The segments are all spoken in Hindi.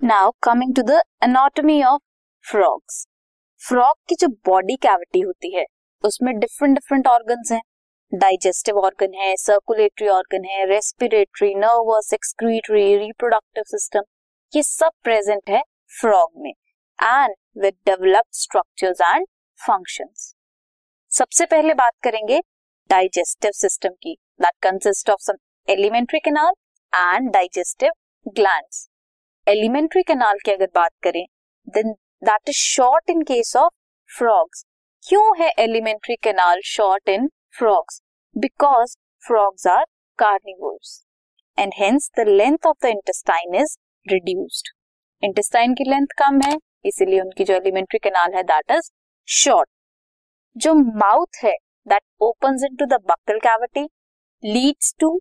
Now coming to the anatomy of frogs frog की जो बॉडी कैविटी होती है, उसमें डिफरेंट डिफरेंट ऑर्गन्स हैं. डाइजेस्टिव ऑर्गन है सर्कुलेटरी ऑर्गन है respiratory nervous excretory reproductive system ये सब प्रेजेंट है फ्रॉग में and with developed structures and functions सबसे पहले बात करेंगे डाइजेस्टिव सिस्टम की. That consist of some alimentary canal and digestive glands alimentary canal की अगर बात करें then that is short in case of frogs क्यों है alimentary canal short in frogs because frogs are carnivores and hence the length of the intestine is reduced intestine की लेंथ कम है, इसीलिए उनकी जो एलिमेंट्री कैनाल है दैट इज़ शॉर्ट जो माउथ है that opens into the buccal cavity leads to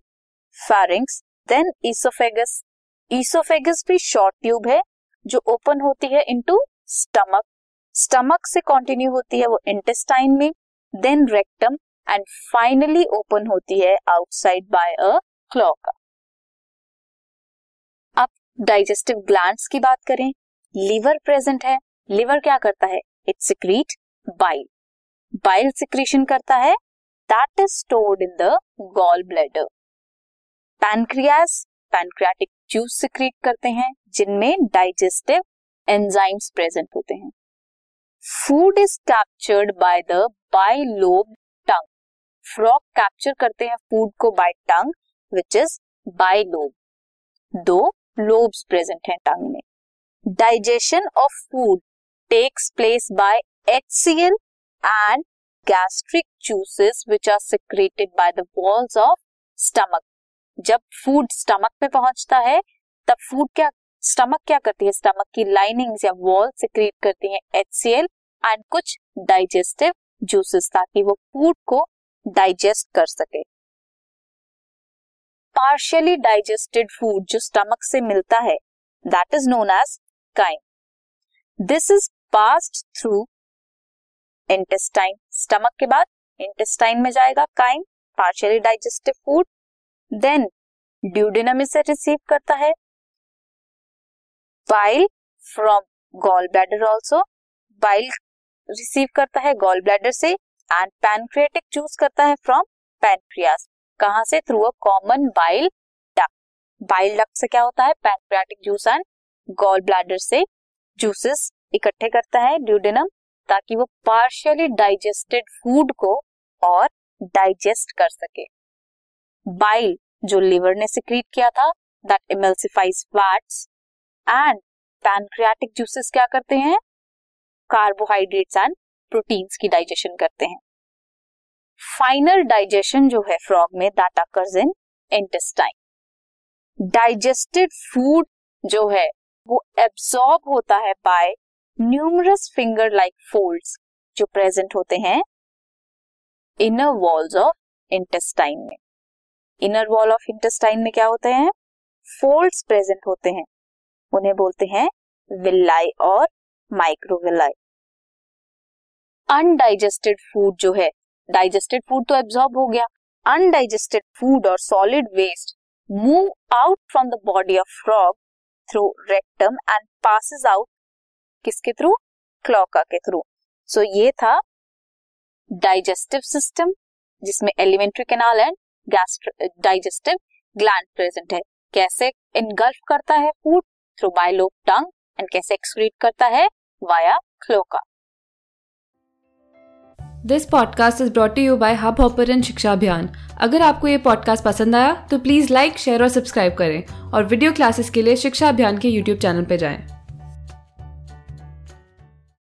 pharynx then oesophagus oesophagus भी शॉर्ट ट्यूब है, जो ओपन होती है इनटू स्टमक स्टमक से कंटिन्यू होती है वो इंटेस्टाइन में then rectum and finally open होती है आउटसाइड बाय अ क्लॉका अब डाइजेस्टिव ग्लैंड्स की बात करें। लीवर प्रेजेंट है। लिवर क्या करता है? It secrete bile bile secretion करता है। That is stored in the gall bladder pancreas pancreatic juice secrete करते हैं, जिनमें डाइजेस्टिव एंजाइम्स प्रेजेंट होते हैं। Food is captured by the bilobe tongue frog capture करते हैं फ़ूड को by tongue which is bilobe दो लोब्स प्रेजेंट हैं टंग में। Digestion of food takes place by HCL and gastric juices which are secreted by the walls of stomach जब फ़ूड स्टमक पे पहुँचता है, तब फ़ूड क्या स्टमक क्या करती है? स्टमक की लाइनिंग्स या वॉल सिक्रेट करती है एचसीएल एंड कुछ डाइजेस्टिव जूसेस ताकि वो फ़ूड को डाइजेस्ट कर सके। पार्शियली डाइजेस्टेड फ़ूड जो स्टमक से मिलता है that is known as chyme this is passed through intestine stomach के बाद इंटेस्टाइन में जाएगा chyme partially digestive food then duodenum इसे रिसीव करता है। Bile from gall bladder also bile receive करता है गॉल ब्लैडर से एंड पैनक्रियाटिक चूज़ करता है फ्रॉम पैनक्रियास कहाँ से? Through a common bile duct bile duct से क्या होता है? Pancreatic juice and gall bladder से जूसेस इकट्ठे करता है ड्यूडेनम ताकि वो पार्शियली डाइजेस्टेड फ़ूड को और डाइजेस्ट कर सके। बाइल जो लिवर ने सिक्रीट किया था that emulsifies fats and pancreatic juices क्या करते हैं? कार्बोहाइड्रेट्स एंड प्रोटीन्स की डाइजेशन करते हैं। फाइनल डाइजेशन जो है फ्रॉग में that occurs in intestine digested food जो है, वो एब्सॉर्ब होता है by numerous finger like folds जो प्रेजेंट होते हैं इनर वॉल्स ऑफ़ इंटेस्टाइन में। इनर वॉल ऑफ़ इंटेस्टाइन में क्या होते हैं? फोल्ड्स प्रेजेंट होते हैं। उन्हें बोलते हैं विल्लाई और माइक्रोविलाई अनडाइजेस्टेड फ़ूड जो है डाइजेस्टेड फ़ूड तो एब्जॉर्ब हो गया। अनडाइजेस्टेड फ़ूड और solid waste move out from the body of frog through rectum and passes out किसके थ्रू क्लॉका के थ्रू सो so, ये था डाइजेस्टिव सिस्टम जिसमें alimentary canal and digestive gland present है। कैसे इनगल्फ करता है food? Through bilobe tongue and कैसे एक्सक्रीट करता है? Via cloaca this podcast is brought you by Hubhopper Shiksha Abhiyan अगर आपको ये पॉडकास्ट पसंद आया तो प्लीज़ लाइक शेयर और सब्सक्राइब करें और वीडियो क्लासेस के लिए शिक्षा अभियान के यूट्यूब चैनल पर जाएँ।